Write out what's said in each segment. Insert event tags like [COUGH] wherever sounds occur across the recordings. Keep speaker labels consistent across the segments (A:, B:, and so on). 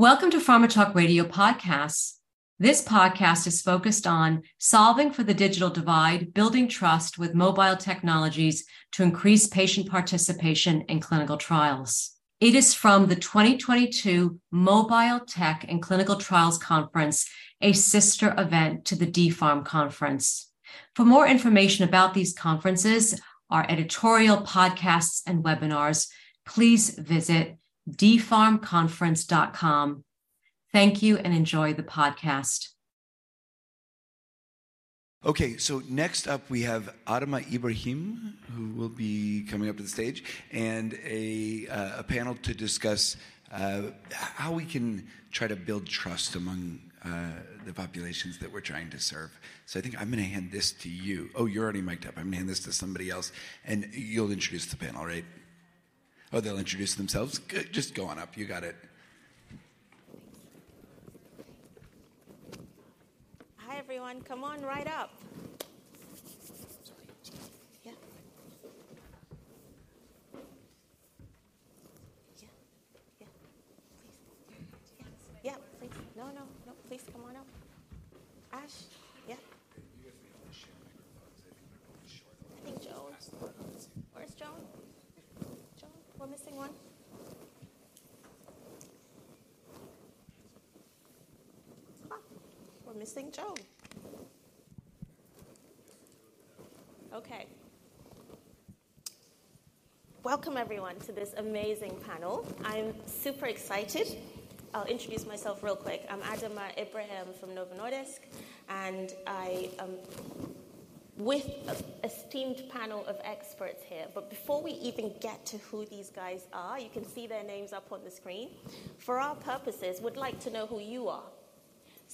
A: Welcome to Pharma Talk Radio Podcasts. This podcast is focused on solving for the digital divide, building trust with mobile technologies to increase patient participation in clinical trials. It is from the 2022 Mobile Tech and Clinical Trials Conference, a sister event to the DPharm conference. For more information about these conferences, our editorial podcasts and webinars, please visit dpharmconference.com. Thank you and enjoy the podcast.
B: Okay, so next up we have Adama Ibrahim, who will be coming up to the stage, and a, uh, a panel to discuss uh, how we can try to build trust among uh, the populations that we're trying to serve. So I think I'm going to hand this to you. Oh, you're already mic'd up. I'm going to hand this to somebody else, and you'll introduce the panel, right? Oh, they'll introduce themselves? Good. Just go on up. You got it.
C: Hi, everyone. Come on right up. Yeah. Yeah. Yeah. Please. Yeah. Yeah, please. No, no, no. Please come on up. Ash. Yeah. I think Joan. Where's Joan? Joan, we're missing one. Ah, we're missing Joe. Okay. Welcome, everyone, to this amazing panel. I'm super excited. I'll introduce myself real quick. I'm Adama Ibrahim from Novo Nordisk, and I am with an esteemed panel of experts here. But before we even get to who these guys are, you can see their names up on the screen. For our purposes, we'd like to know who you are.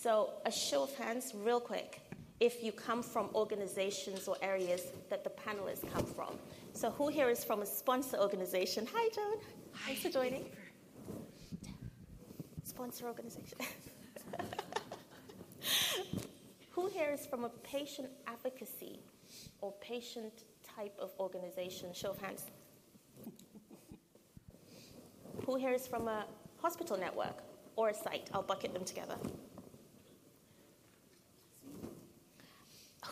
C: So, a show of hands, real quick, if you come from organizations or areas that the panelists come from. So, who here is from a sponsor organization? Hi, Joan. Thanks for joining. Sponsor organization. [LAUGHS] Who here is from a patient advocacy or patient type of organization? Show of hands. Who here is from a hospital network or a site? I'll bucket them together.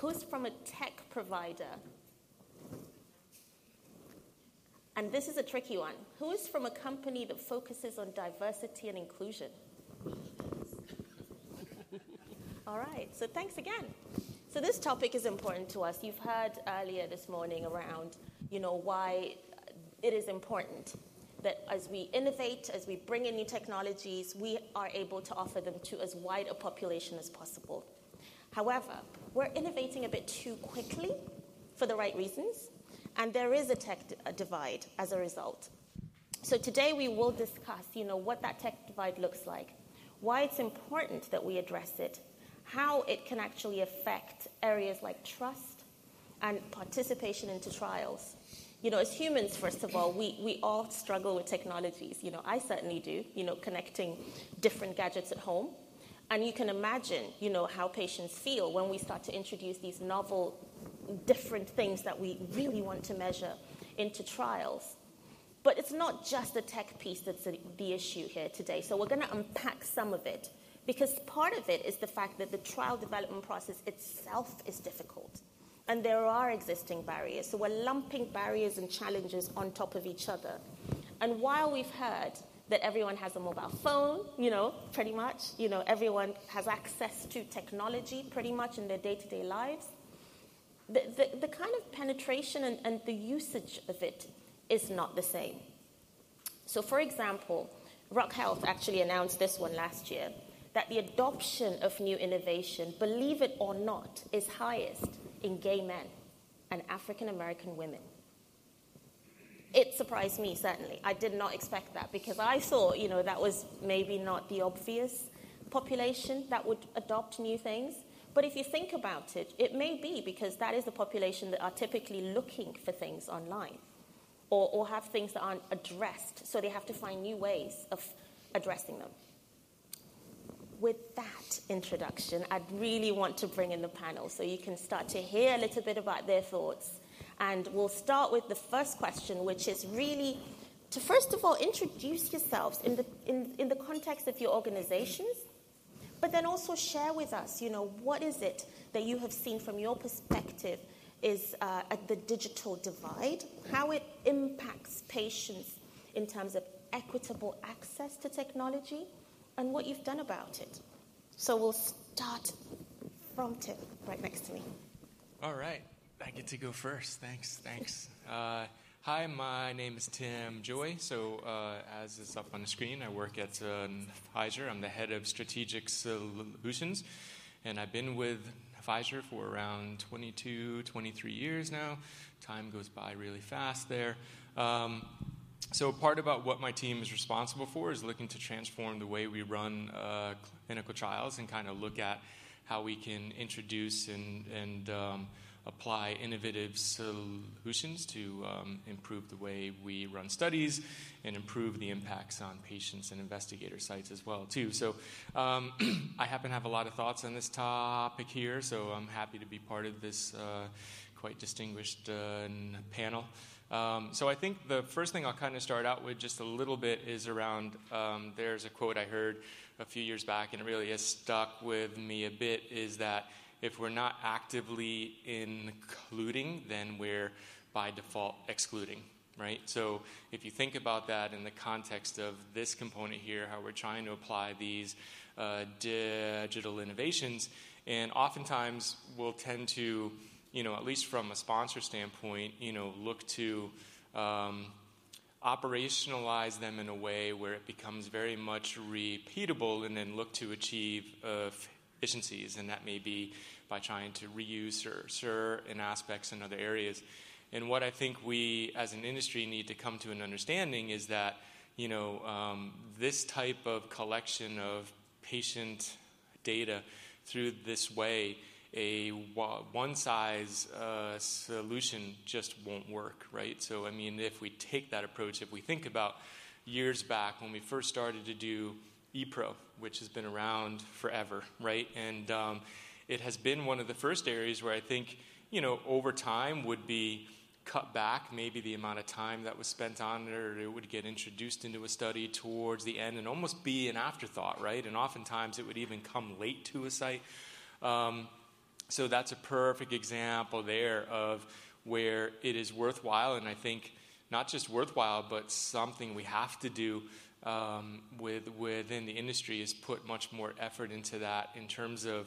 C: Who's from a tech provider? And this is a tricky one. Who is from a company that focuses on diversity and inclusion? [LAUGHS] All right, so thanks again. So this topic is important to us. You've heard earlier this morning around, you know, why it is important that as we innovate, as we bring in new technologies, we are able to offer them to as wide a population as possible. However, we're innovating a bit too quickly for the right reasons, and there is a tech divide as a result. So today we will discuss, you know, what that tech divide looks like, why it's important that we address it, how it can actually affect areas like trust and participation into trials. You know, as humans, first of all, we, we all struggle with technologies. You know, I certainly do, you know, connecting different gadgets at home. And you can imagine, you know, how patients feel when we start to introduce these novel, different things that we really want to measure into trials. But it's not just the tech piece that's the issue here today. So we're going to unpack some of it because part of it is the fact that the trial development process itself is difficult. And there are existing barriers. So we're lumping barriers and challenges on top of each other. And while we've heard that everyone has a mobile phone, you know, pretty much, you know, everyone has access to technology pretty much in their day to day lives, the, the, the, kind of penetration and, and the usage of it is not the same. So, for example, Rock Health actually announced this one last year that the adoption of new innovation, believe it or not, is highest in gay men and African American women. It surprised me, certainly. I did not expect that because I thought, you know, that was maybe not the obvious population that would adopt new things. But if you think about it, it may be because that is the population that are typically looking for things online or, or have things that aren't addressed. So they have to find new ways of addressing them with that introduction, I'd really want to bring in the panel so you can start to hear a little bit about their thoughts. And we'll start with the first question, which is really to first of all introduce yourselves in the, in, in the context of your organizations, but then also share with us, you know, what is it that you have seen from your perspective is uh, at the digital divide, how it impacts patients in terms of equitable access to technology, and what you've done about it. So we'll start from Tim, right next to me.
D: All right. I get to go first. Thanks. Thanks. [LAUGHS] Uh, hi, my name is Tim Joy. So, uh, as is up on the screen, I work at uh, Pfizer. I'm the head of strategic solutions, and I've been with Pfizer for around 22, 23 years now. Time goes by really fast there. Um, so, part about what my team is responsible for is looking to transform the way we run uh, clinical trials and kind of look at how we can introduce and, and um, apply innovative solutions to um, improve the way we run studies and improve the impacts on patients and investigator sites as well too. So um, [CLEARS THROAT] I happen to have a lot of thoughts on this topic here, so I'm happy to be part of this uh, quite distinguished uh, panel. Um, so I think the first thing I'll kind of start out with just a little bit is around um, there's a quote I heard a few years back and it really has stuck with me a bit is that if we're not actively including, then we're by default excluding, right? So if you think about that in the context of this component here, how we're trying to apply these uh, digital innovations, and oftentimes we'll tend to, you know, at least from a sponsor standpoint, you know, look to um, operationalize them in a way where it becomes very much repeatable and then look to achieve efficiencies, and that may be by trying to reuse sir in aspects in other areas. And what I think we as an industry need to come to an understanding is that, you know, um, this type of collection of patient data through this way, a one size uh, solution just won't work, right? So, I mean, if we take that approach, if we think about years back when we first started to do ePro, which has been around forever, right? And um, it has been one of the first areas where I think, you know, over time would be cut back maybe the amount of time that was spent on it or it would get introduced into a study towards the end and almost be an afterthought right and oftentimes it would even come late to a site um, so that's a perfect example there of where it is worthwhile and i think not just worthwhile but something we have to do um, with within the industry is put much more effort into that in terms of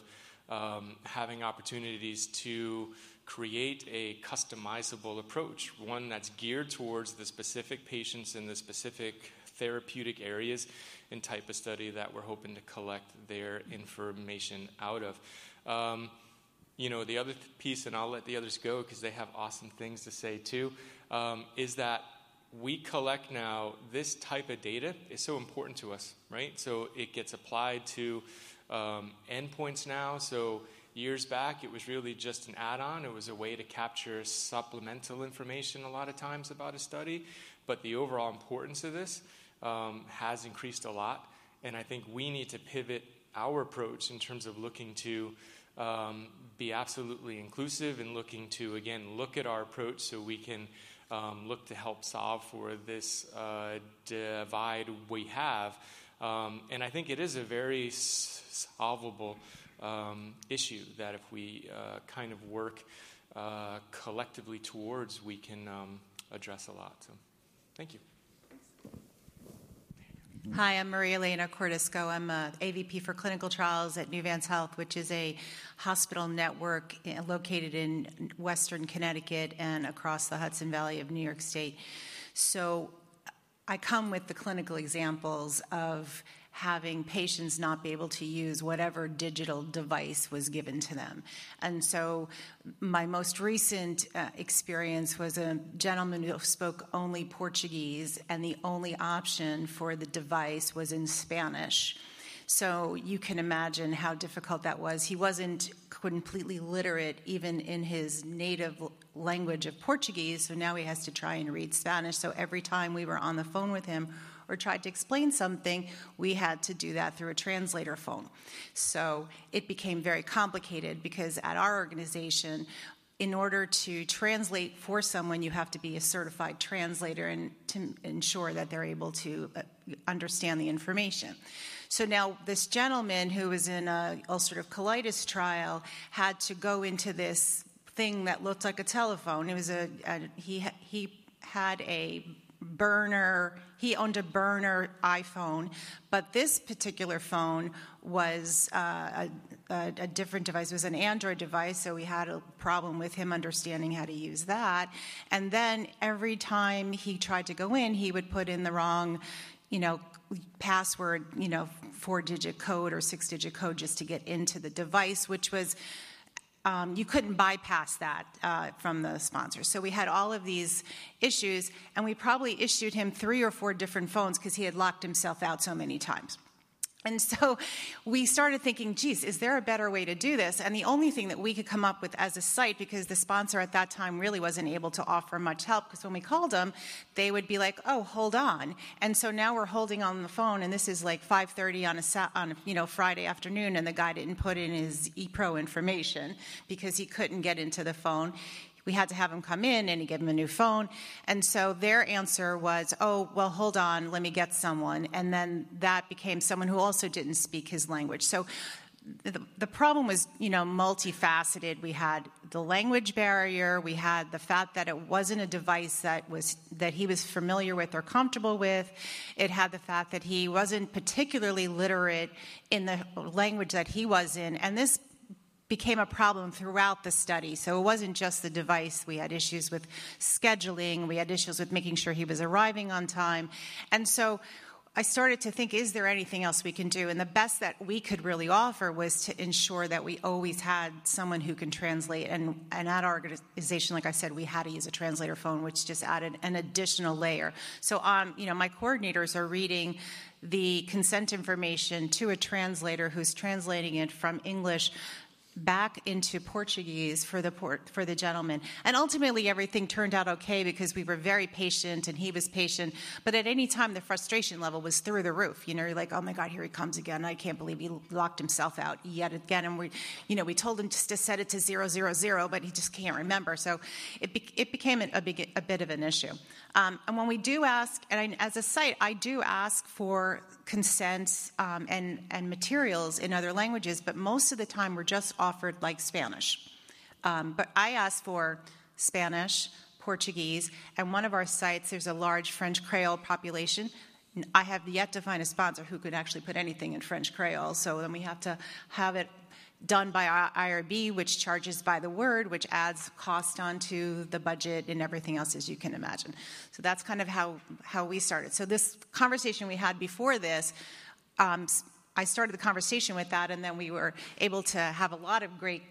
D: um, having opportunities to create a customizable approach, one that's geared towards the specific patients in the specific therapeutic areas and type of study that we're hoping to collect their information out of. Um, you know, the other piece, and I'll let the others go because they have awesome things to say too, um, is that we collect now this type of data is so important to us, right? So it gets applied to um, endpoints now. So years back, it was really just an add-on. It was a way to capture supplemental information a lot of times about a study. But the overall importance of this um, has increased a lot, and I think we need to pivot our approach in terms of looking to um, be absolutely inclusive and looking to again look at our approach so we can um, look to help solve for this uh, divide we have. Um, and I think it is a very solvable um, issue that if we uh, kind of work uh, collectively towards, we can um, address a lot. So, thank you.
E: Hi, I'm Maria Elena Cordisco. I'm a AVP for clinical trials at Nuvance Health, which is a hospital network eh, located in Western Connecticut and across the Hudson Valley of New York State. So I come with the clinical examples of having patients not be able to use whatever digital device was given to them. And so, my most recent uh, experience was a gentleman who spoke only Portuguese, and the only option for the device was in Spanish. So you can imagine how difficult that was. He wasn't completely literate even in his native language of Portuguese, so now he has to try and read Spanish. So every time we were on the phone with him or tried to explain something, we had to do that through a translator phone. So it became very complicated because at our organization, in order to translate for someone, you have to be a certified translator and to ensure that they're able to uh, understand the information. So now, this gentleman who was in a ulcerative colitis trial had to go into this thing that looked like a telephone. It was a, a he he had a burner he owned a burner iphone but this particular phone was uh, a, a, different device. It was an android device so we had a problem with him understanding how to use that. And then every time he tried to go in he would put in the wrong you know password you know four digit code or six digit code just to get into the device which was um, you couldn't bypass that uh, from the sponsor. So we had all of these issues, and we probably issued him three or four different phones because he had locked himself out so many times. And so we started thinking, geez, is there a better way to do this? And the only thing that we could come up with as a site, because the sponsor at that time really wasn't able to offer much help, because when we called them, they would be like, oh, hold on. And so now we're holding on the phone, and this is like 5.30 on a, on a you know, Friday afternoon, and the guy didn't put in his ePro information because he couldn't get into the phone we had to have him come in and he gave him a new phone. And so their answer was, oh, well, hold on, let me get someone. And then that became someone who also didn't speak his language. So the, the, problem was, you know, multifaceted. We had the language barrier. We had the fact that it wasn't a device that was that he was familiar with or comfortable with. It had the fact that he wasn't particularly literate in the language that he was in, and this became a problem throughout the study. So it wasn't just the device. We had issues with scheduling, we had issues with making sure he was arriving on time. And so I started to think, is there anything else we can do? And the best that we could really offer was to ensure that we always had someone who can translate. And, and at our organization, like I said, we had to use a translator phone, which just added an additional layer. So, um, you know, my coordinators are reading the consent information to a translator who's translating it from English back into Portuguese for the port, for the gentleman. And ultimately, everything turned out okay because we were very patient and he was patient. But at any time, the frustration level was through the roof. You know, you're like, oh my God, here he comes again. I can't believe he locked himself out yet again. And we, you know, we told him just to set it to zero zero zero, but he just can't remember. So it be, it became a, big, a bit of an issue. Um, and when we do ask, and I, as a site, I do ask for consents um, and and materials in other languages, but most of the time we're just offered like Spanish. Um, but I asked for Spanish, Portuguese, and one of our sites, there's a large French Creole population. I have yet to find a sponsor who could actually put anything in French Creole, so then we have to have it done by our IRB, which charges by the word, which adds cost onto the budget and everything else, as you can imagine. So that's kind of how, how we started. So, this conversation we had before this, um, I started the conversation with that, and then we were able to have a lot of great,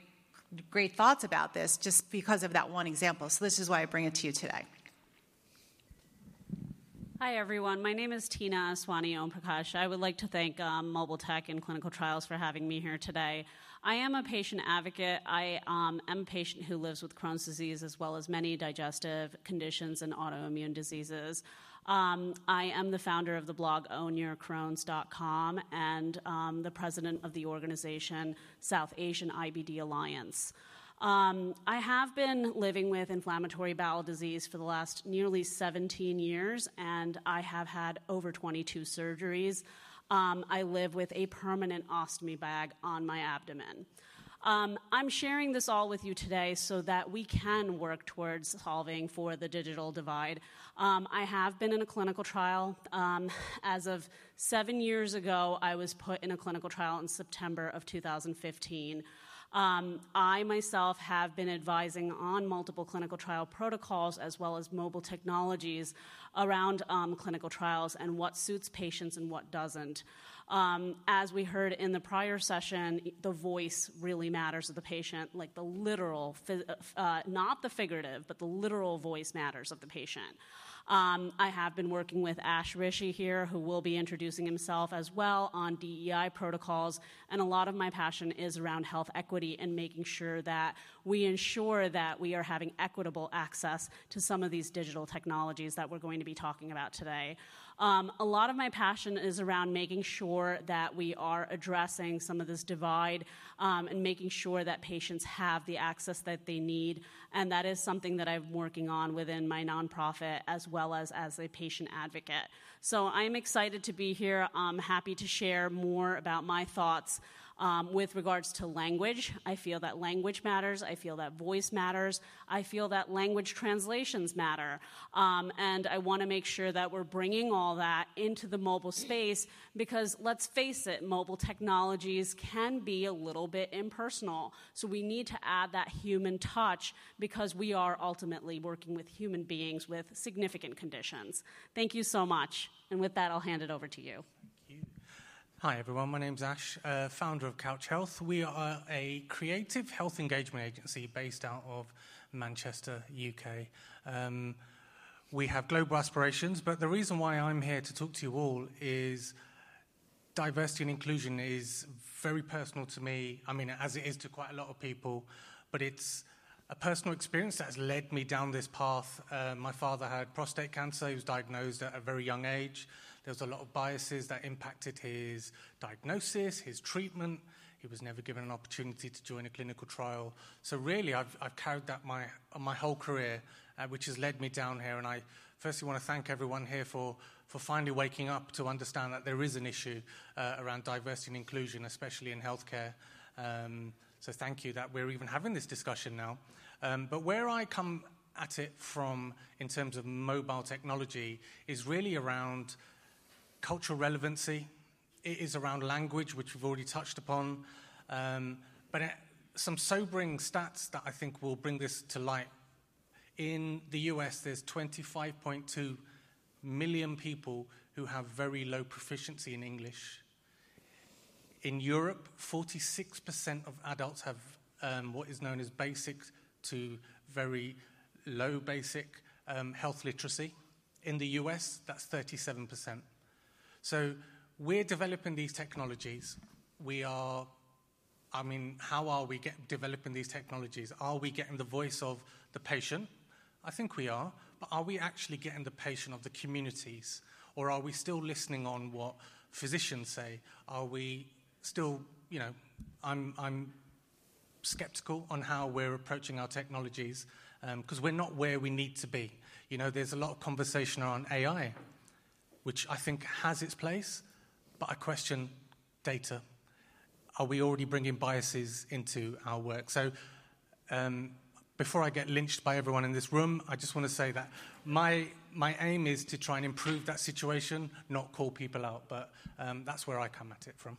E: great thoughts about this just because of that one example. So, this is why I bring it to you today.
F: Hi, everyone. My name is Tina Aswani-Omprakash. I would like to thank um, Mobile Tech and Clinical Trials for having me here today. I am a patient advocate. I um, am a patient who lives with Crohn's disease as well as many digestive conditions and autoimmune diseases. Um, I am the founder of the blog ownyourcrohns.com and um, the president of the organization South Asian IBD Alliance. Um, I have been living with inflammatory bowel disease for the last nearly 17 years, and I have had over 22 surgeries. Um, I live with a permanent ostomy bag on my abdomen. Um, I'm sharing this all with you today so that we can work towards solving for the digital divide. Um, I have been in a clinical trial. Um, as of seven years ago, I was put in a clinical trial in September of 2015. Um, I myself have been advising on multiple clinical trial protocols as well as mobile technologies around um, clinical trials and what suits patients and what doesn't. Um, as we heard in the prior session, the voice really matters to the patient, like the literal, uh, not the figurative, but the literal voice matters of the patient. Um, I have been working with Ash Rishi here, who will be introducing himself as well on DEI protocols. And a lot of my passion is around health equity and making sure that we ensure that we are having equitable access to some of these digital technologies that we're going to be talking about today. Um, a lot of my passion is around making sure that we are addressing some of this divide um, and making sure that patients have the access that they need. And that is something that I'm working on within my nonprofit as well as as a patient advocate. So I'm excited to be here. I'm happy to share more about my thoughts um, with regards to language, I feel that language matters. I feel that voice matters. I feel that language translations matter. Um, and I want to make sure that we're bringing all that into the mobile space because let's face it, mobile technologies can be a little bit impersonal. So we need to add that human touch because we are ultimately working with human beings with significant conditions. Thank you so much. And with that, I'll hand it over to you.
G: Hi, everyone. My name's Ash, uh, founder of Couch Health. We are a creative health engagement agency based out of Manchester, UK. Um, we have global aspirations, but the reason why I'm here to talk to you all is diversity and inclusion is very personal to me. I mean, as it is to quite a lot of people, but it's a personal experience that has led me down this path. Uh, my father had prostate cancer. He was diagnosed at a very young age. There was a lot of biases that impacted his diagnosis, his treatment. He was never given an opportunity to join a clinical trial. So really, I've, I've carried that my, my whole career, uh, which has led me down here. And I firstly want to thank everyone here for, for finally waking up to understand that there is an issue uh, around diversity and inclusion, especially in healthcare. Um, so thank you that we're even having this discussion now. Um, but where I come at it from in terms of mobile technology is really around cultural relevancy. It is around language, which we've already touched upon. Um, but it, some sobering stats that I think will bring this to light. In the US, there's 25.2 million people who have very low proficiency in English. In Europe, 46% of adults have um, what is known as basic to very low basic um, health literacy. In the US, that's 37%. So we're developing these technologies. We are, I mean, how are we get, developing these technologies? Are we getting the voice of the patient? I think we are. But are we actually getting the patient of the communities? Or are we still listening on what physicians say? Are we still, you know, I'm, I'm skeptical on how we're approaching our technologies because um, we're not where we need to be. You know, there's a lot of conversation around AI which I think has its place, but I question data. Are we already bringing biases into our work? So, um, before I get lynched by everyone in this room, I just want to say that my, my aim is to try and improve that situation, not call people out, but um, that's where I come at it from.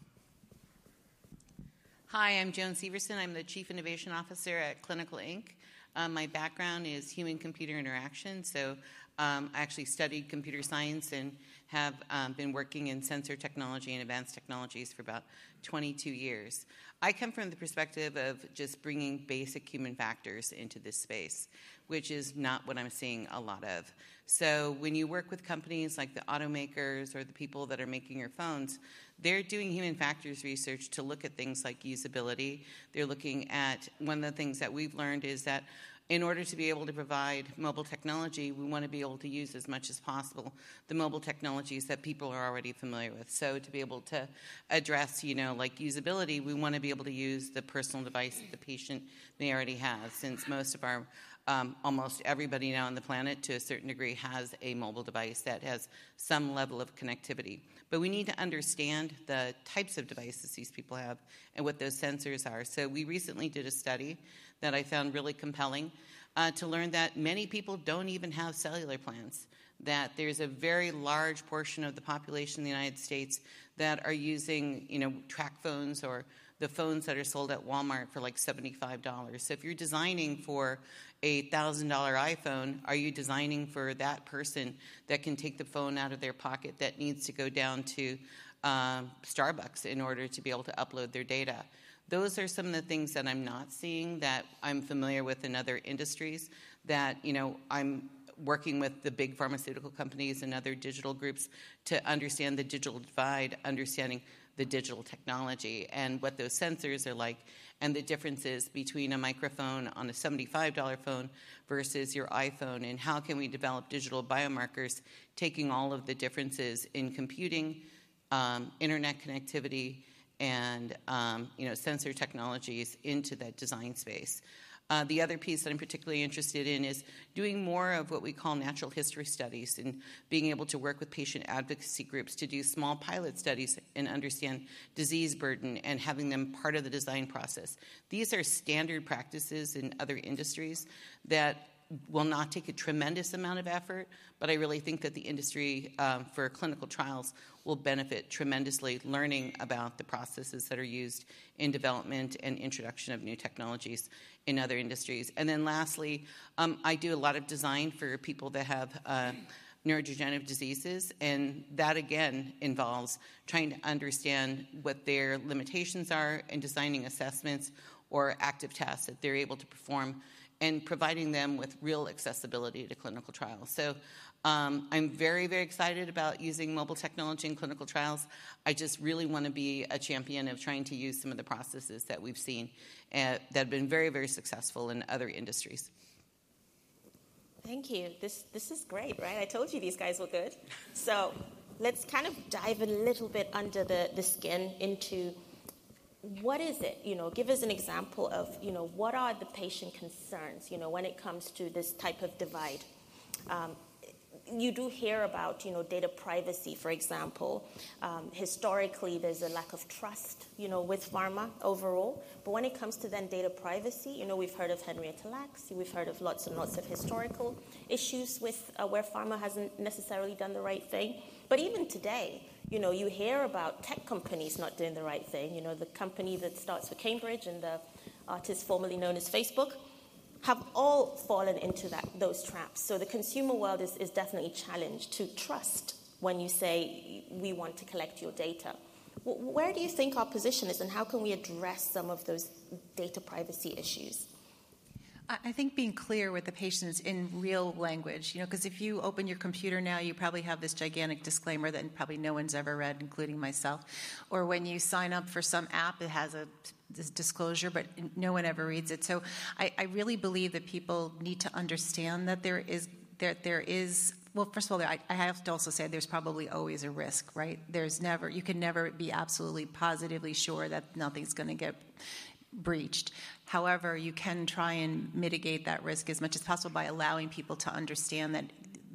H: Hi, I'm Joan Severson. I'm the Chief Innovation Officer at Clinical Ink. Um, my background is human computer interaction, so um, I actually studied computer science and have um, been working in sensor technology and advanced technologies for about 22 years. I come from the perspective of just bringing basic human factors into this space, which is not what I'm seeing a lot of. So when you work with companies like the automakers or the people that are making your phones, they're doing human factors research to look at things like usability. They're looking at one of the things that we've learned is that in order to be able to provide mobile technology, we want to be able to use as much as possible the mobile technologies that people are already familiar with. So to be able to address, you know, like usability, we want to be able to use the personal device that the patient may already have, since most of our um, almost everybody now on the planet, to a certain degree, has a mobile device that has some level of connectivity. But we need to understand the types of devices these people have and what those sensors are. So we recently did a study that I found really compelling uh, to learn that many people don't even have cellular plans. That there's a very large portion of the population in the United States that are using, you know, TracFones or the phones that are sold at Walmart for like $75. So if you're designing for a $1,000 iPhone, are you designing for that person that can take the phone out of their pocket that needs to go down to uh, Starbucks in order to be able to upload their data? Those are some of the things that I'm not seeing that I'm familiar with in other industries that, you know, I'm working with the big pharmaceutical companies and other digital groups to understand the digital divide, understanding the digital technology and what those sensors are like and the differences between a microphone on a $75 phone versus your iPhone, and how can we develop digital biomarkers taking all of the differences in computing, um, internet connectivity, and um, you know sensor technologies into that design space. Uh, the other piece that I'm particularly interested in is doing more of what we call natural history studies and being able to work with patient advocacy groups to do small pilot studies and understand disease burden and having them part of the design process. These are standard practices in other industries that will not take a tremendous amount of effort, but I really think that the industry um, for clinical trials will benefit tremendously learning about the processes that are used in development and introduction of new technologies in other industries. And then lastly, um, I do a lot of design for people that have. Uh, neurodegenerative diseases, and that again involves trying to understand what their limitations are and designing assessments or active tests that they're able to perform and providing them with real accessibility to clinical trials. So um, I'm very, very excited about using mobile technology in clinical trials. I just really want to be a champion of trying to use some of the processes that we've seen uh, that have been very, very successful in other industries.
C: Thank you. This, this is great, right? I told you these guys were good. So let's kind of dive a little bit under the, the skin into what is it? You know, give us an example of, you know, what are the patient concerns, you know, when it comes to this type of divide. Um, you do hear about, you know, data privacy, for example. Um, historically, there's a lack of trust, you know, with pharma overall. But when it comes to then data privacy, you know, we've heard of Henrietta Lacks, we've heard of lots and lots of historical issues with uh, where pharma hasn't necessarily done the right thing. But even today, you know, you hear about tech companies not doing the right thing. You know, the company that starts with Cambridge and the artist formerly known as Facebook have all fallen into that, those traps. So the consumer world is, is definitely challenged to trust when you say we want to collect your data. Where do you think our position is, and how can we address some of those data privacy issues?
E: I think being clear with the patients in real language, you know, because if you open your computer now, you probably have this gigantic disclaimer that probably no one's ever read, including myself. Or when you sign up for some app, it has a disclosure, but no one ever reads it. So I, I really believe that people need to understand that there is there there is well, first of all, I, I, have to also say there's probably always a risk, right? There's never, you can never be absolutely positively sure that nothing's going to get breached. However, you can try and mitigate that risk as much as possible by allowing people to understand that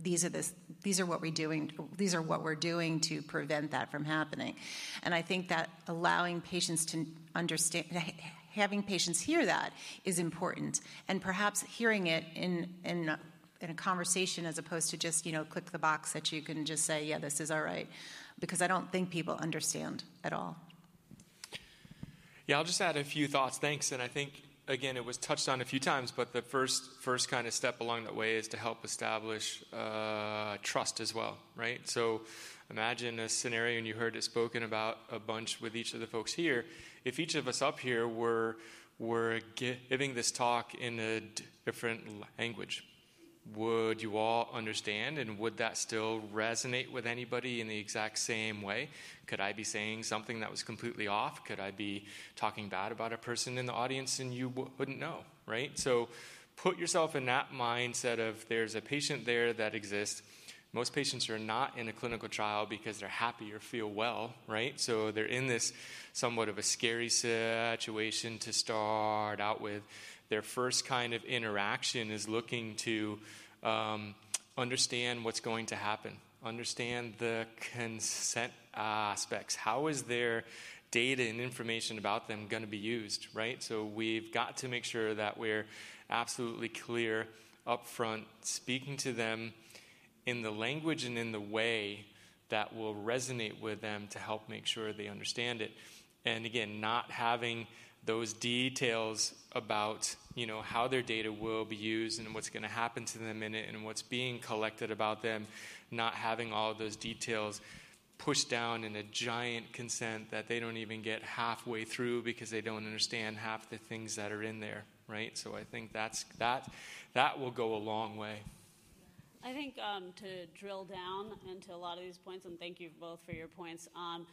E: these are this these are what we're doing these are what we're doing to prevent that from happening. And i think that allowing patients to understand having patients hear that is important. And perhaps hearing it in in in a conversation as opposed to just you know click the box that you can just say yeah this is all right. Because i don't think people understand at all
D: yeah, I'll just add a few thoughts. Thanks. And I think again, it was touched on a few times, but the first first kind of step along that way is to help establish uh, trust as well, right? So imagine a scenario, and you heard it spoken about a bunch with each of the folks here. If each of us up here were were giving this talk in a different language, would you all understand and would that still resonate with anybody in the exact same way? Could i be saying something that was completely off? Could i be talking bad about a person in the audience and you wouldn't know right? So put yourself in that mindset of there's a patient there that exists. Most patients are not in a clinical trial because they're happy or feel well, right? So they're in this somewhat of a scary situation to start out with their first kind of interaction is looking to um, understand what's going to happen, understand the consent aspects. How is their data and information about them going to be used, right? So we've got to make sure that we're absolutely clear up front, speaking to them in the language and in the way that will resonate with them to help make sure they understand it. And again, not having those details about you know how their data will be used and what's going to happen to them in it and what's being collected about them not having all those details pushed down in a giant consent that they don't even get halfway through because they don't understand half the things that are in there right so i think that's that that will go a long way
F: i think um, to drill down into a lot of these points and thank you both for your points um,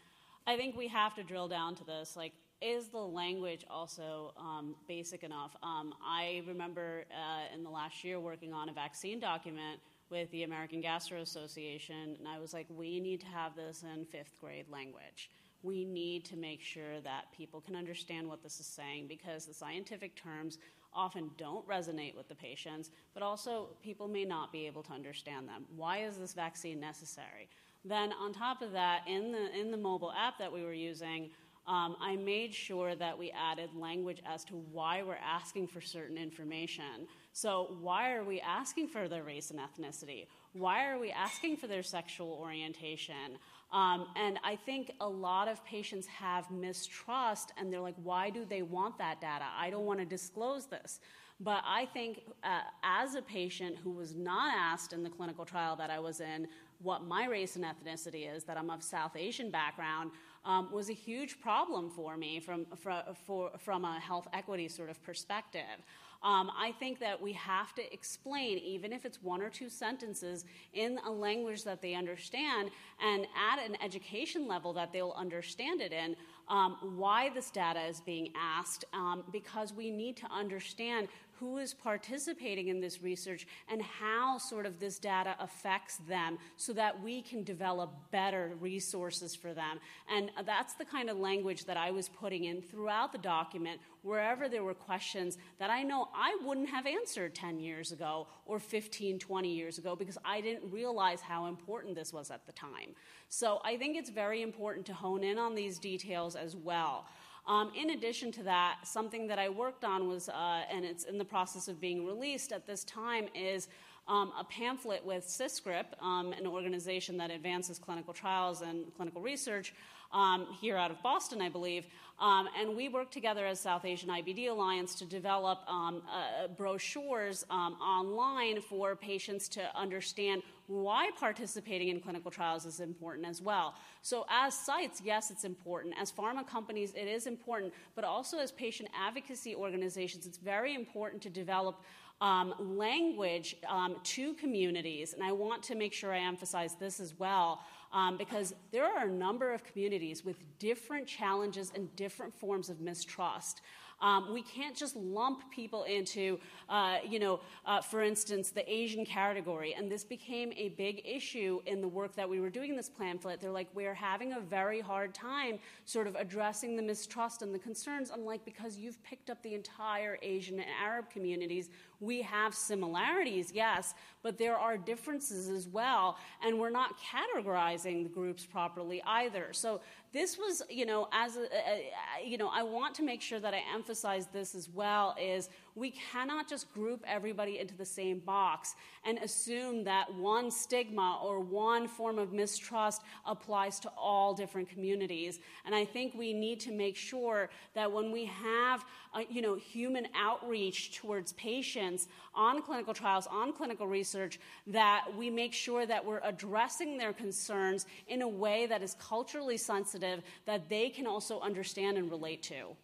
F: I think we have to drill down to this. Like, is the language also um, basic enough? Um, I remember uh, in the last year working on a vaccine document with the American Gastro Association, and I was like, we need to have this in fifth grade language. We need to make sure that people can understand what this is saying because the scientific terms often don't resonate with the patients, but also people may not be able to understand them. Why is this vaccine necessary? Then, on top of that, in the, in the mobile app that we were using, um, I made sure that we added language as to why we're asking for certain information. So, why are we asking for their race and ethnicity? Why are we asking for their sexual orientation? Um, and I think a lot of patients have mistrust, and they're like, why do they want that data? I don't want to disclose this. But I think uh, as a patient who was not asked in the clinical trial that I was in what my race and ethnicity is, that I'm of South Asian background, um, was a huge problem for me from, for, for, from a health equity sort of perspective. Um, I think that we have to explain, even if it's one or two sentences, in a language that they understand and at an education level that they'll understand it in, um, why this data is being asked, um, because we need to understand who is participating in this research and how sort of this data affects them so that we can develop better resources for them. And that's the kind of language that I was putting in throughout the document wherever there were questions that I know I wouldn't have answered 10 years ago or 15, 20 years ago because I didn't realize how important this was at the time. So I think it's very important to hone in on these details as well. Um, in addition to that, something that I worked on was, uh, and it's in the process of being released at this time, is um, a pamphlet with CISCRP, um, an organization that advances clinical trials and clinical research um, here out of Boston, I believe. Um, and we worked together as South Asian IBD Alliance to develop um, uh, brochures um, online for patients to understand why participating in clinical trials is important as well. So, as sites, yes, it's important. As pharma companies, it is important. But also, as patient advocacy organizations, it's very important to develop um, language um, to communities. And I want to make sure I emphasize this as well um, because there are a number of communities with different challenges and different forms of mistrust. Um, we can't just lump people into, uh, you know, uh, for instance, the Asian category. And this became a big issue in the work that we were doing in this pamphlet. They're like, we're having a very hard time sort of addressing the mistrust and the concerns. I'm like, because you've picked up the entire Asian and Arab communities, we have similarities, yes, but there are differences as well. And we're not categorizing the groups properly either. So this was, you know, as a, a, you know, I want to make sure that I emphasize this as well is we cannot just group everybody into the same box and assume that one stigma or one form of mistrust applies to all different communities. And I think we need to make sure that when we have, uh, you know, human outreach towards patients on clinical trials, on clinical research, that we make sure that we're addressing their concerns in a way that is culturally sensitive, that they can also understand and relate to.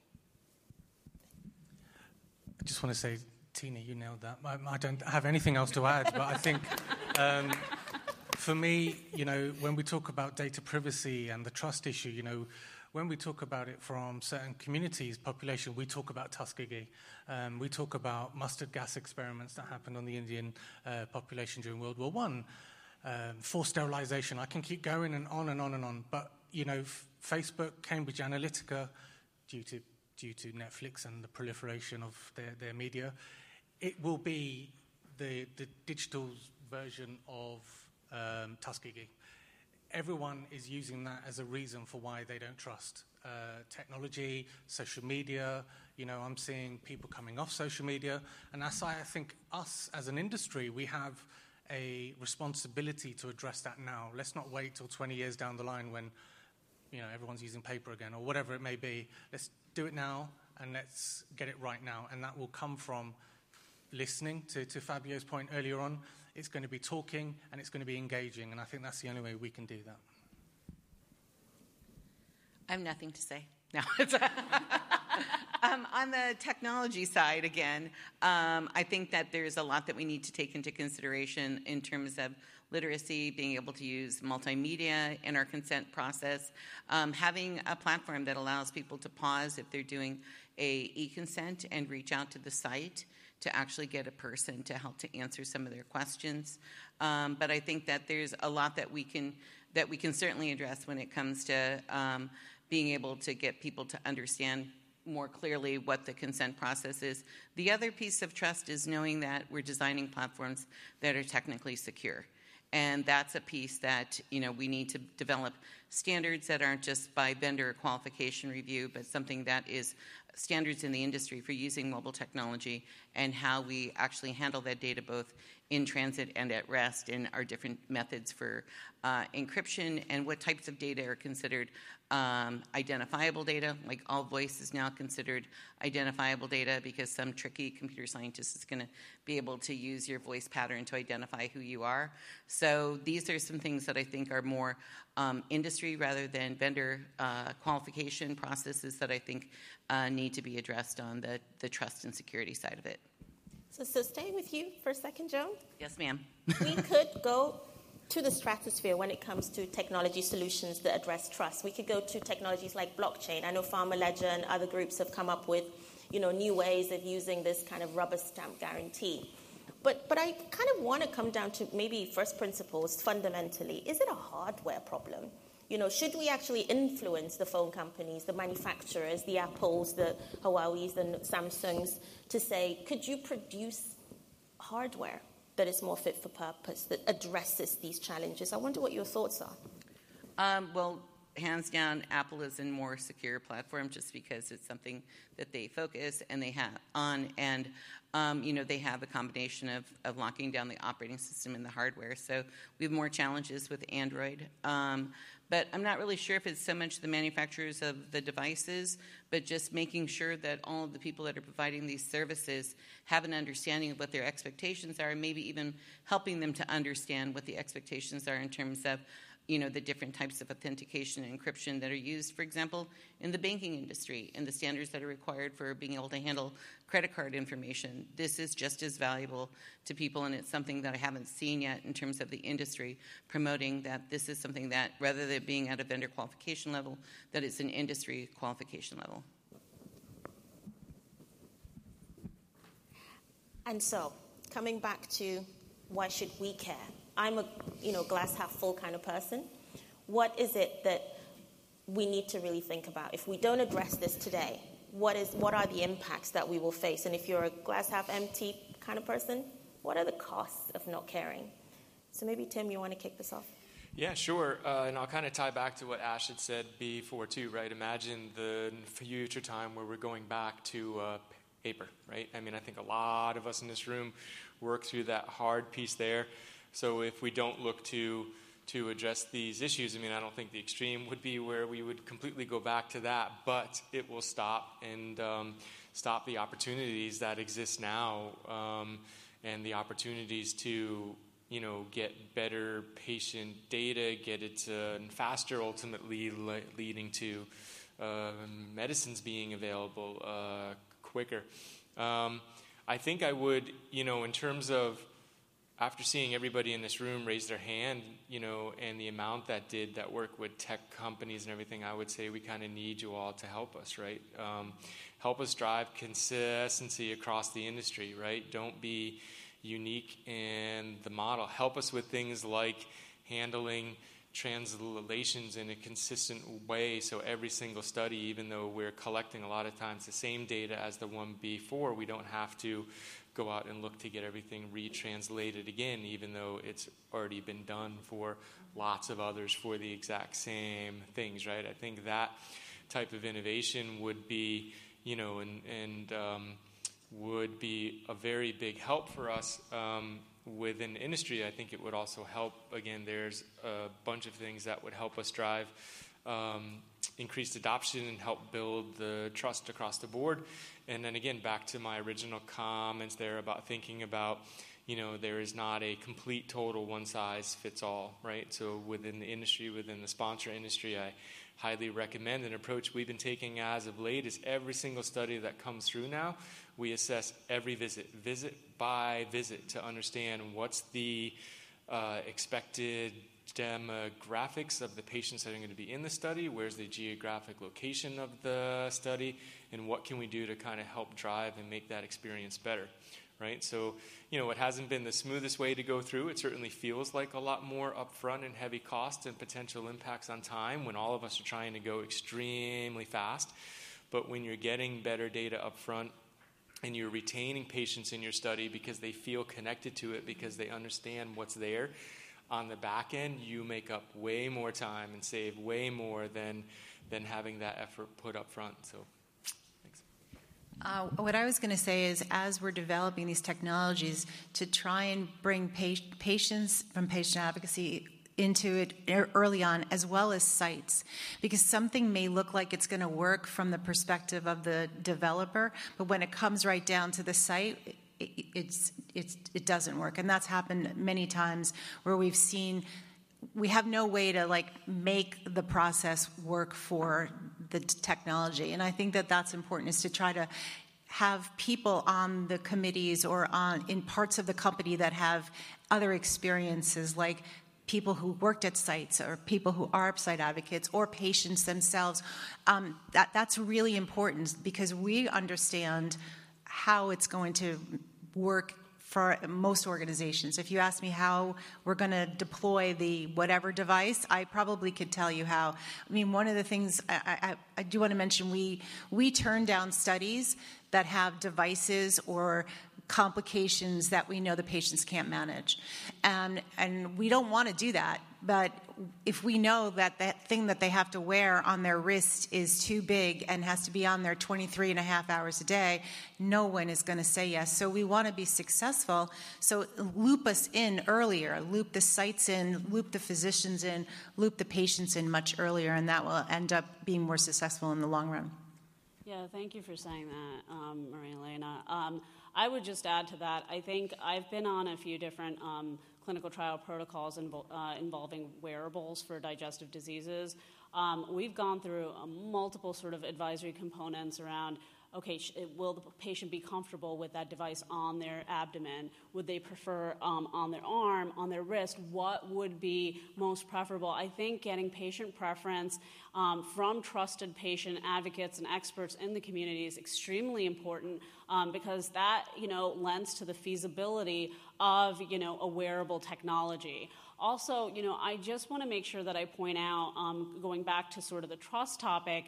G: I just want to say, Tina, you nailed that. I, I don't have anything else to add, but I think um, for me, you know, when we talk about data privacy and the trust issue, you know, when we talk about it from certain communities, population, we talk about Tuskegee. Um, we talk about mustard gas experiments that happened on the Indian uh, population during World War One. Um, forced sterilization. I can keep going and on and on and on. But you know, f- Facebook, Cambridge Analytica, due to due to Netflix and the proliferation of their, their media, it will be the, the digital version of um, Tuskegee everyone is using that as a reason for why they don't trust uh, technology, social media. You know, I'm seeing people coming off social media, and why I think us as an industry we have a responsibility to address that now. Let's not wait till 20 years down the line when you know everyone's using paper again or whatever it may be. Let's do it now and let's get it right now, and that will come from listening to, to Fabio's point earlier on it's going to be talking, and it's going to be engaging. And I think that's the only way we can do that.
H: I have nothing to say. No. [LAUGHS] um, on the technology side, again, um, I think that there's a lot that we need to take into consideration in terms of literacy, being able to use multimedia in our consent process, um, having a platform that allows people to pause if they're doing a e-consent and reach out to the site to actually get a person to help to answer some of their questions. Um, but I think that there's a lot that we can that we can certainly address when it comes to um, being able to get people to understand more clearly what the consent process is. The other piece of trust is knowing that we're designing platforms that are technically secure. And that's a piece that you know we need to develop standards that aren't just by vendor qualification review, but something that is standards in the industry for using mobile technology and how we actually handle that data both in transit and at rest in our different methods for uh, encryption and what types of data are considered um, identifiable data. Like all voice is now considered identifiable data because some tricky computer scientist is going to be able to use your voice pattern to identify who you are. So these are some things that I think are more um, industry rather than vendor uh, qualification processes that I think uh, need to be addressed on the, the trust and security side of it.
C: So, so staying with you for a second, Joan.
H: Yes, ma'am.
C: we could go to the stratosphere when it comes to technology solutions that address trust. We could go to technologies like blockchain. I know PharmaLedger and other groups have come up with, you know, new ways of using this kind of rubber stamp guarantee. But, but I kind of want to come down to maybe first principles fundamentally. Is it a hardware problem? You know, should we actually influence the phone companies, the manufacturers, the Apples, the Huawei's, the Samsungs, to say, could you produce hardware that is more fit for purpose, that addresses these challenges? I wonder what your thoughts are.
H: Um, well, hands down, Apple is a more secure platform just because it's something that they focus and they have on, and um, you know they have a combination of, of locking down the operating system and the hardware. So we have more challenges with Android. Um, but I'm not really sure if it's so much the manufacturers of the devices, but just making sure that all of the people that are providing these services have an understanding of what their expectations are, and maybe even helping them to understand what the expectations are in terms of you know the different types of authentication and encryption that are used for example in the banking industry and the standards that are required for being able to handle credit card information. This is just as valuable to people and it's something that i haven't seen yet in terms of the industry promoting that this is something that rather than being at a vendor qualification level that it's an industry qualification level.
C: And so coming back to why should we care I'm a you know glass half full kind of person. What is it that we need to really think about? If we don't address this today, what is what are the impacts that we will face? And if you're a glass half empty kind of person, what are the costs of not caring? So maybe Tim, you want to kick this off?
D: Yeah, sure. Uh, and I'll kind of tie back to what Ash had said before, too, right? Imagine the future time where we're going back to uh, paper, right? I mean, I think a lot of us in this room work through that hard piece there. So if we don't look to to address these issues, I mean, I don't think the extreme would be where we would completely go back to that, but it will stop and um, stop the opportunities that exist now um, and the opportunities to you know get better patient data, get it uh, faster, ultimately le- leading to uh, medicines being available uh, quicker. Um, I think I would, you know, in terms of after seeing everybody in this room raise their hand, you know, and the amount that did that work with tech companies and everything, I would say we kind of need you all to help us, right? Um, help us drive consistency across the industry, right? Don't be unique in the model. Help us with things like handling translations in a consistent way so every single study even though we're collecting a lot of times the same data as the one before we don't have to go out and look to get everything retranslated again, even though it's already been done for lots of others for the exact same things, right? I think that type of innovation would be, you know, and, and um, would be a very big help for us um, within industry. I think it would also help, again, there's a bunch of things that would help us drive. Um, increased adoption and help build the trust across the board. And then again, back to my original comments there about thinking about, you know, there is not a complete total one size fits all, right? So within the industry, within the sponsor industry, I highly recommend. An approach we've been taking as of late is every single study that comes through now, we assess every visit, visit by visit, to understand what's the uh, expected demographics uh, of the patients that are going to be in the study, where's the geographic location of the study, and what can we do to kind of help drive and make that experience better right? So, you know, it hasn't been the smoothest way to go through. It certainly feels like a lot more upfront and heavy cost and potential impacts on time when all of us are trying to go extremely fast. But when you're getting better data upfront and you're retaining patients in your study because they feel connected to it, because they understand what's there, on the back end, you make up way more time and save way more than, than having that effort put up front. So
E: uh, what I was going to say is, as we're developing these technologies to try and bring pa- patients from patient advocacy into it early on, as well as sites, because something may look like it's going to work from the perspective of the developer, but when it comes right down to the site, it, it's, it's, it doesn't work. And that's happened many times where we've seen we have no way to like make the process work for the technology and i think that that's important is to try to have people on the committees or on in parts of the company that have other experiences like people who worked at sites or people who are site advocates or patients themselves um, that, that's really important because we understand how it's going to work for most organizations. If you ask me how we're going to deploy the whatever device, I probably could tell you how. I mean, one of the things I, I, I do want to mention we we turn down studies that have devices or complications that we know the patients can't manage. And, and we don't want to do that. But if we know that that thing that they have to wear on their wrist is too big and has to be on there 23 and a half hours a day, no one is going to say yes. So we want to be successful. So loop us in earlier, loop the sites in, loop the physicians in, loop the patients in much earlier, and that will end up being more successful in the long run.
F: Yeah, thank you for saying that, um, Maria Elena. Um, I would just add to that. I think I've been on a few different um, clinical trial protocols invo- uh, involving wearables for digestive diseases. Um, we've gone through uh, multiple sort of advisory components around okay, sh- will the patient be comfortable with that device on their abdomen? Would they prefer um, on their arm, on their wrist? What would be most preferable? I think getting patient preference um, from trusted patient advocates and experts in the community is extremely important um, because that, you know, lends to the feasibility of, you know, a wearable technology. Also, you know, I just want to make sure that I point out, um, going back to sort of the trust topic,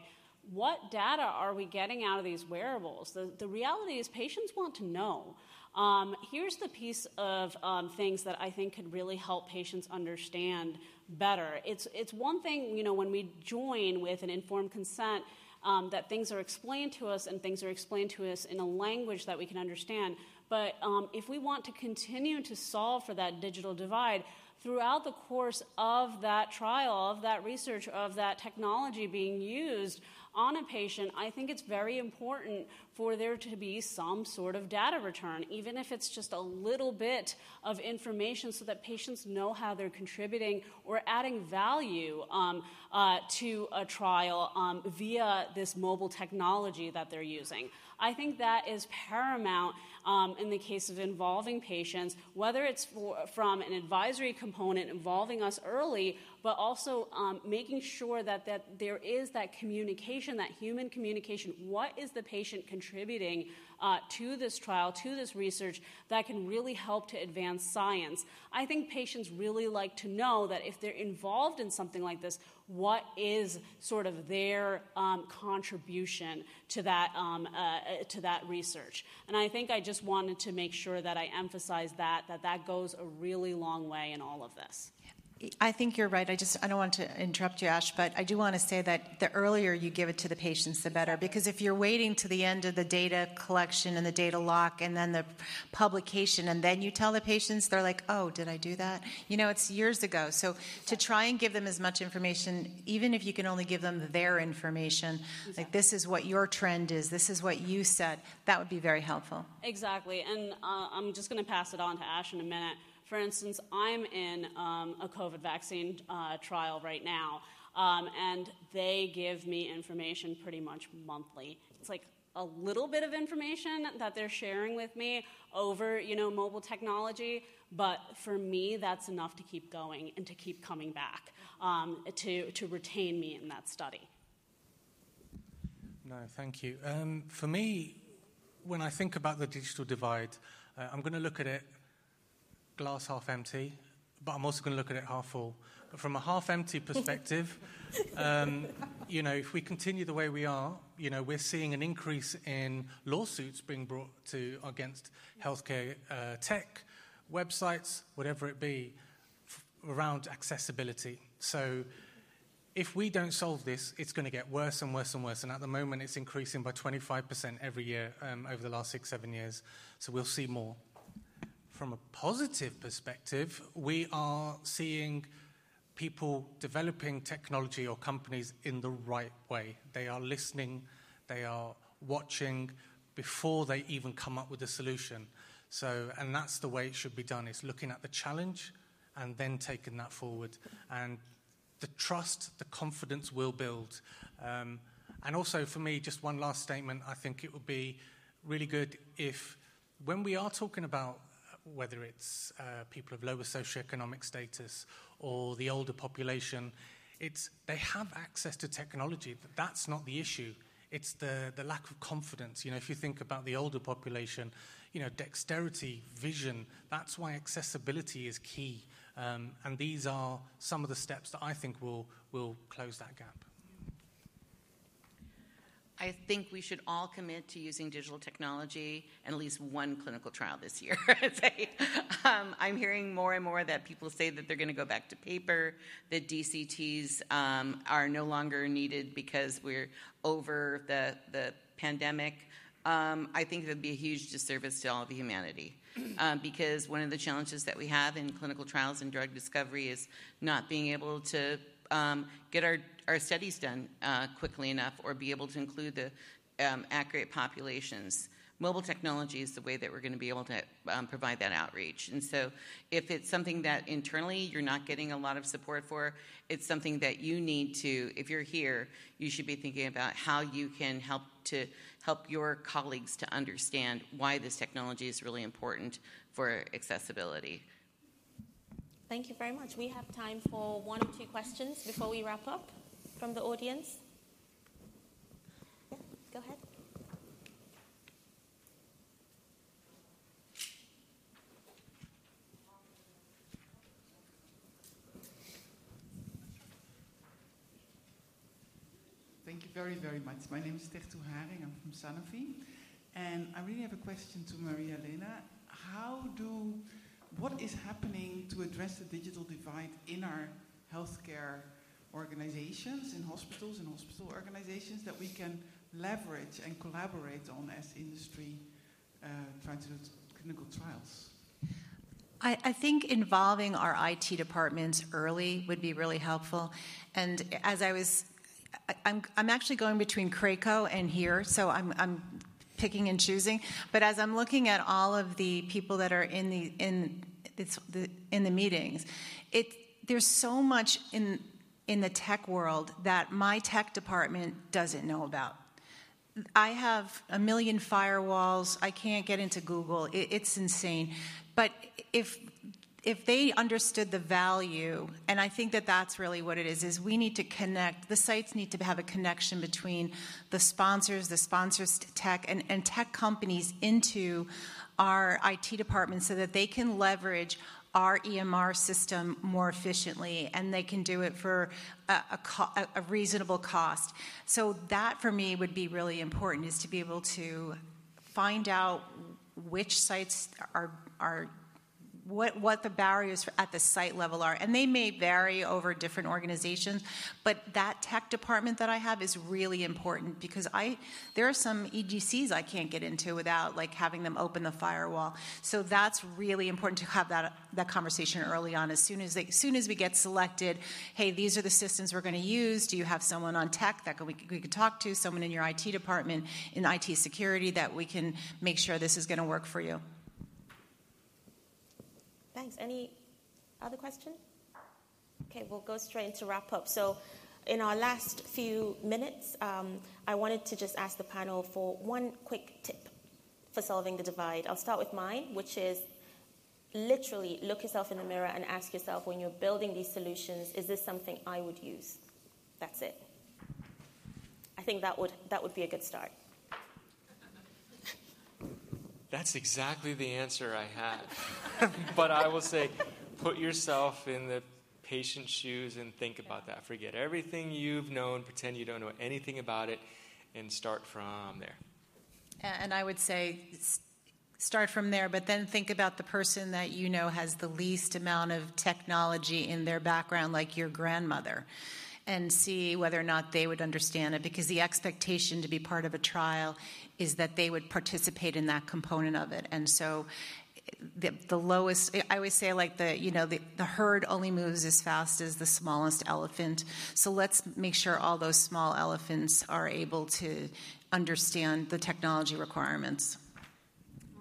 F: what data are we getting out of these wearables? The, the reality is, patients want to know. Um, here's the piece of um, things that I think could really help patients understand better. It's, it's one thing, you know, when we join with an informed consent, um, that things are explained to us and things are explained to us in a language that we can understand. But um, if we want to continue to solve for that digital divide, throughout the course of that trial, of that research, of that technology being used, on a patient, I think it's very important for there to be some sort of data return, even if it's just a little bit of information so that patients know how they're contributing or adding value um, uh, to a trial um, via this mobile technology that they're using. I think that is paramount um, in the case of involving patients, whether it's for, from an advisory component involving us early, but also um, making sure that, that there is that communication, that human communication. What is the patient contributing uh, to this trial, to this research that can really help to advance science? I think patients really like to know that if they're involved in something like this, what is sort of their um, contribution to that um, uh, to that research and i think i just wanted to make sure that i emphasize that that that goes a really long way in all of this
E: I think you're right. I just I don't want to interrupt you, Ash, but I do want to say that the earlier you give it to the patients, the better. Because if you're waiting to the end of the data collection and the data lock and then the publication, and then you tell the patients, they're like, "Oh, did I do that?" You know, it's years ago. So to try and give them as much information, even if you can only give them their information, like this is what your trend is, this is what you said, that would be very helpful.
F: Exactly, and uh, I'm just going to pass it on to Ash in a minute. For instance, I'm in um, a COVID vaccine uh, trial right now. Um, and they give me information pretty much monthly. It's like a little bit of information that they're sharing with me over, you know, mobile technology, but for me, that's enough to keep going and to keep coming back, um, to, to retain me in that study.
G: No, thank you. Um, for me, when I think about the digital divide, uh, I'm going to look at it glass half empty, but I'm also going to look at it half full. But from a half empty [LAUGHS] perspective, um, you know, if we continue the way we are, you know, we're seeing an increase in lawsuits being brought to against healthcare uh, tech, websites, whatever it be, f- around accessibility. So if we don't solve this, it's going to get worse and worse and worse. And at the moment, it's increasing by 25% every year um, over the last six, seven years. So we'll see more. From a positive perspective, we are seeing people developing technology or companies in the right way. They are listening, they are watching before they even come up with a solution. So, and that's the way it should be done: is looking at the challenge and then taking that forward. And the trust, the confidence will build. Um, and also, for me, just one last statement. I think it would be really good if, when we are talking about whether it's uh, people of lower socioeconomic status or the older population, it's they have access to technology. That's not the issue. It's the, the lack of confidence. You know, if you think about the older population, you know, dexterity, vision, that's why accessibility is key. Um, and these are some of the steps that I think will, will close that gap.
H: I think we should all commit to using digital technology in at least one clinical trial this year. [LAUGHS] um, I'm hearing more and more that people say that they're going to go back to paper, that DCTs um, are no longer needed because we're over the, the pandemic. Um, I think it would be a huge disservice to all of humanity. [CLEARS THROAT] Um, because one of the challenges that we have in clinical trials and drug discovery is not being able to um, get our, our studies done uh, quickly enough or be able to include the um, accurate populations. Mobile technology is the way that we're going to be able to um, provide that outreach. And so, if it's something that internally you're not getting a lot of support for, it's something that you need to, if you're here, you should be thinking about how you can help to help your colleagues to understand why this technology is really important for accessibility.
C: Thank you very much. We have time for one or two questions before we wrap up from the audience. Yeah, go ahead.
I: Thank you very, very much. My name is Tertu Haring. I'm from Sanofi. And I really have a question to Maria Elena. How do what is happening to address the digital divide in our healthcare organizations, in hospitals and hospital organizations that we can leverage and collaborate on as industry uh, trying to do clinical trials?
E: I, I, think involving our IT departments early would be really helpful. And as I was, I, I'm, I'm actually going between Craco and here, so I'm, I'm picking and choosing. But as I'm looking at all of the people that are in the in it's the, in the meetings, it there's so much in in the tech world that my tech department doesn't know about. I have a million firewalls. I can't get into Google. It, it's insane. But if if they understood the value and i think that that's really what it is is we need to connect the sites need to have a connection between the sponsors the sponsors tech and, and tech companies into our it department so that they can leverage our EMR system more efficiently, and they can do it for a, reasonable cost. So that, for me, would be really important: is to be able to find out which sites are are what, what the barriers at the site level are. And they may vary over different organizations, but that tech department that I have is really important because I there are some EGCs I can't get into without like having them open the firewall. So that's really important to have that that conversation early on. As soon as they, as soon as we get selected, hey, these are the systems we're going to use. Do you have someone on tech that we, we could talk to? Someone in your IT department in IT security that we can make sure this is going to work for you.
C: Thanks. Any other question? Okay, we'll go straight into wrap up. So, in our last few minutes, um, I wanted to just ask the panel for one quick tip for solving the divide. I'll start with mine, which is literally look yourself in the mirror and ask yourself when you're building these solutions, is this something I would use? That's it. I think that would, that would be a good start.
D: That's exactly the answer I have. [LAUGHS] but I will say, put yourself in the patient's shoes and think about that. Forget everything you've known, pretend you don't know anything about it, and start from there.
E: And I would say start from there, but then think about the person that you know has the least amount of technology in their background, like your grandmother, and see whether or not they would understand it. Because the expectation to be part of a trial is that they would participate in that component of it. And so the, the lowest i always say like the you know the, the herd only moves as fast as the smallest elephant so let's make sure all those small elephants are able to understand the technology requirements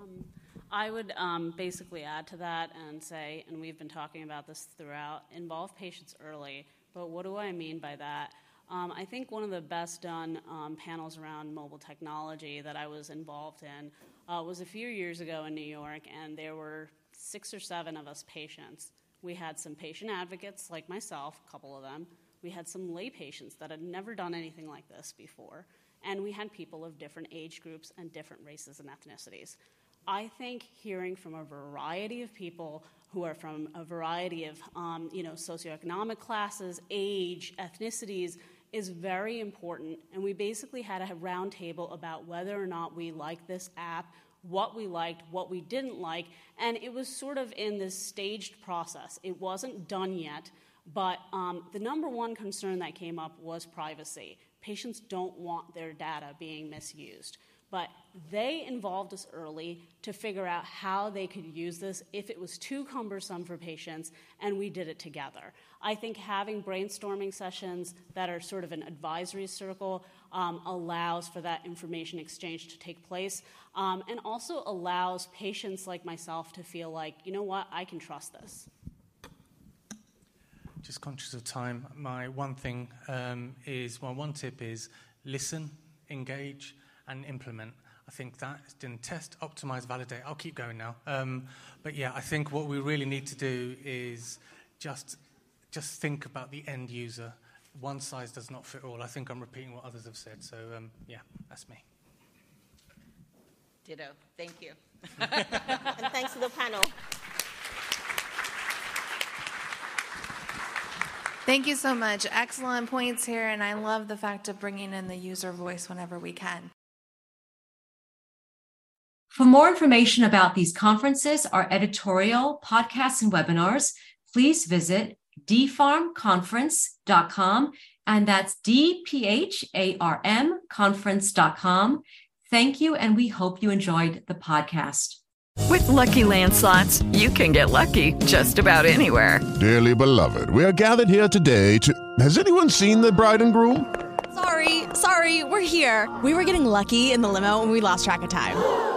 F: um, I would um, basically add to that and say, and we've been talking about this throughout, involve patients early. But what do I mean by that? Um, I think one of the best done um, panels around mobile technology that I was involved in uh, was a few years ago in New York, and there were six or seven of us patients. We had some patient advocates like myself, a couple of them. We had some lay patients that had never done anything like this before. And we had people of different age groups and different races and ethnicities. I think hearing from a variety of people who are from a variety of um, you know, socioeconomic classes, age, ethnicities, is very important. And we basically had a roundtable about whether or not we liked this app, what we liked, what we didn't like. And it was sort of in this staged process. It wasn't done yet. But um, the number one concern that came up was privacy. Patients don't want their data being misused. But they involved us early to figure out how they could use this if it was too cumbersome for patients, and we did it together. I think having brainstorming sessions that are sort of an advisory circle um, allows for that information exchange to take place um, and also allows patients like myself to feel like, you know what, I can trust this.
G: Just conscious of time, my one thing um, is, my one tip is listen, engage and implement. I think that then test, optimize, validate. I'll keep going now. Um, but yeah, I think what we really need to do is just just think about the end user. One size does not fit all. I think I'm repeating what others have said. So um, yeah, that's me.
H: Ditto. Thank you. [LAUGHS]
C: and thanks to the panel.
J: Thank you so much. Excellent points here, and I love the fact of bringing in the user voice whenever we can.
A: For more information about these conferences, our editorial, podcasts, and webinars, please visit dpharmconference.com, and that's D P H A R M conference.com. Thank you, and we hope you enjoyed the podcast.
K: With lucky Slots, you can get lucky just about anywhere.
L: Dearly beloved, we are gathered here today to. Has anyone seen the bride and groom?
M: Sorry, sorry, we're here. We were getting lucky in the limo and we lost track of time.